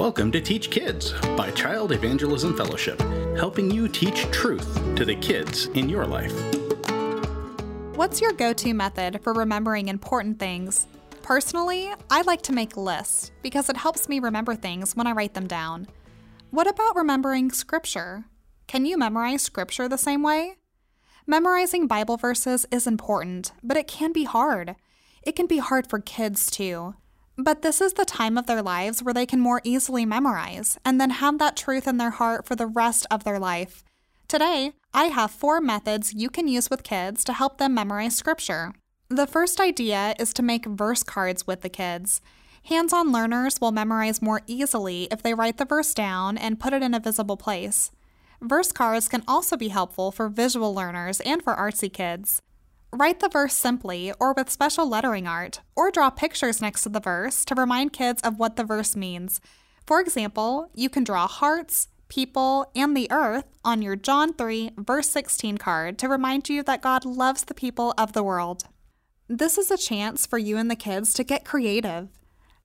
Welcome to Teach Kids by Child Evangelism Fellowship, helping you teach truth to the kids in your life. What's your go to method for remembering important things? Personally, I like to make lists because it helps me remember things when I write them down. What about remembering scripture? Can you memorize scripture the same way? Memorizing Bible verses is important, but it can be hard. It can be hard for kids too. But this is the time of their lives where they can more easily memorize and then have that truth in their heart for the rest of their life. Today, I have four methods you can use with kids to help them memorize scripture. The first idea is to make verse cards with the kids. Hands on learners will memorize more easily if they write the verse down and put it in a visible place. Verse cards can also be helpful for visual learners and for artsy kids. Write the verse simply or with special lettering art, or draw pictures next to the verse to remind kids of what the verse means. For example, you can draw hearts, people, and the earth on your John 3, verse 16 card to remind you that God loves the people of the world. This is a chance for you and the kids to get creative.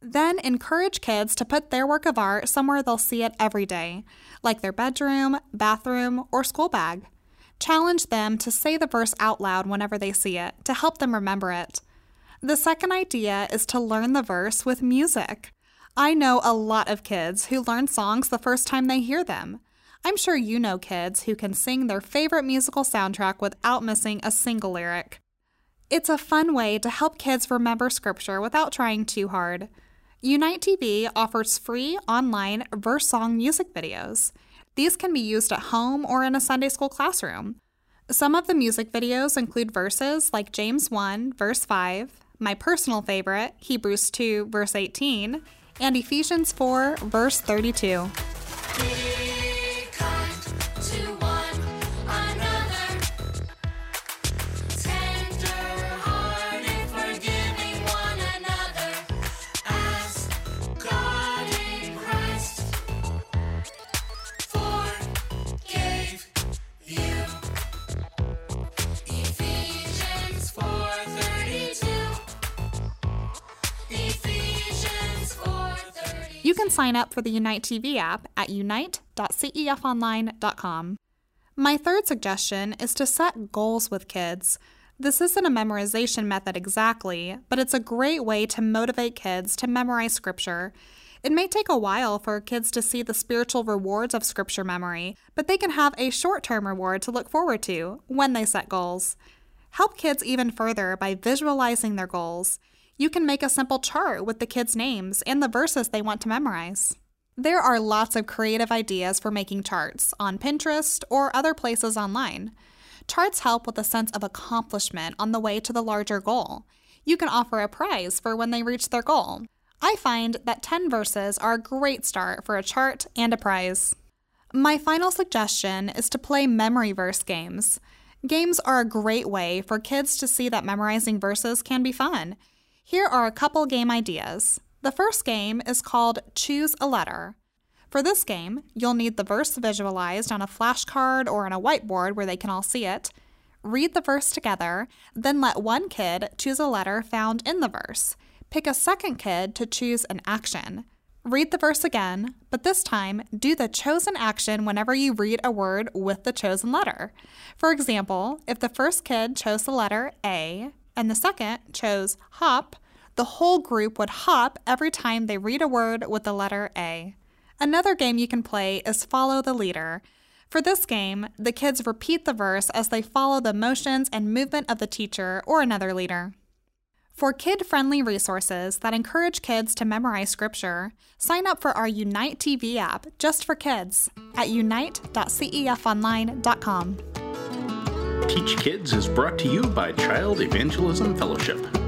Then encourage kids to put their work of art somewhere they'll see it every day, like their bedroom, bathroom, or school bag. Challenge them to say the verse out loud whenever they see it to help them remember it. The second idea is to learn the verse with music. I know a lot of kids who learn songs the first time they hear them. I'm sure you know kids who can sing their favorite musical soundtrack without missing a single lyric. It's a fun way to help kids remember scripture without trying too hard. Unite TV offers free online verse song music videos. These can be used at home or in a Sunday school classroom. Some of the music videos include verses like James 1, verse 5, my personal favorite, Hebrews 2, verse 18, and Ephesians 4, verse 32. Can sign up for the Unite TV app at unite.cefonline.com. My third suggestion is to set goals with kids. This isn't a memorization method exactly, but it's a great way to motivate kids to memorize scripture. It may take a while for kids to see the spiritual rewards of scripture memory, but they can have a short term reward to look forward to when they set goals. Help kids even further by visualizing their goals. You can make a simple chart with the kids' names and the verses they want to memorize. There are lots of creative ideas for making charts on Pinterest or other places online. Charts help with a sense of accomplishment on the way to the larger goal. You can offer a prize for when they reach their goal. I find that 10 verses are a great start for a chart and a prize. My final suggestion is to play memory verse games. Games are a great way for kids to see that memorizing verses can be fun. Here are a couple game ideas. The first game is called Choose a Letter. For this game, you'll need the verse visualized on a flashcard or on a whiteboard where they can all see it. Read the verse together, then let one kid choose a letter found in the verse. Pick a second kid to choose an action. Read the verse again, but this time do the chosen action whenever you read a word with the chosen letter. For example, if the first kid chose the letter A and the second chose hop, the whole group would hop every time they read a word with the letter A. Another game you can play is Follow the Leader. For this game, the kids repeat the verse as they follow the motions and movement of the teacher or another leader. For kid friendly resources that encourage kids to memorize scripture, sign up for our Unite TV app just for kids at unite.cefonline.com. Teach Kids is brought to you by Child Evangelism Fellowship.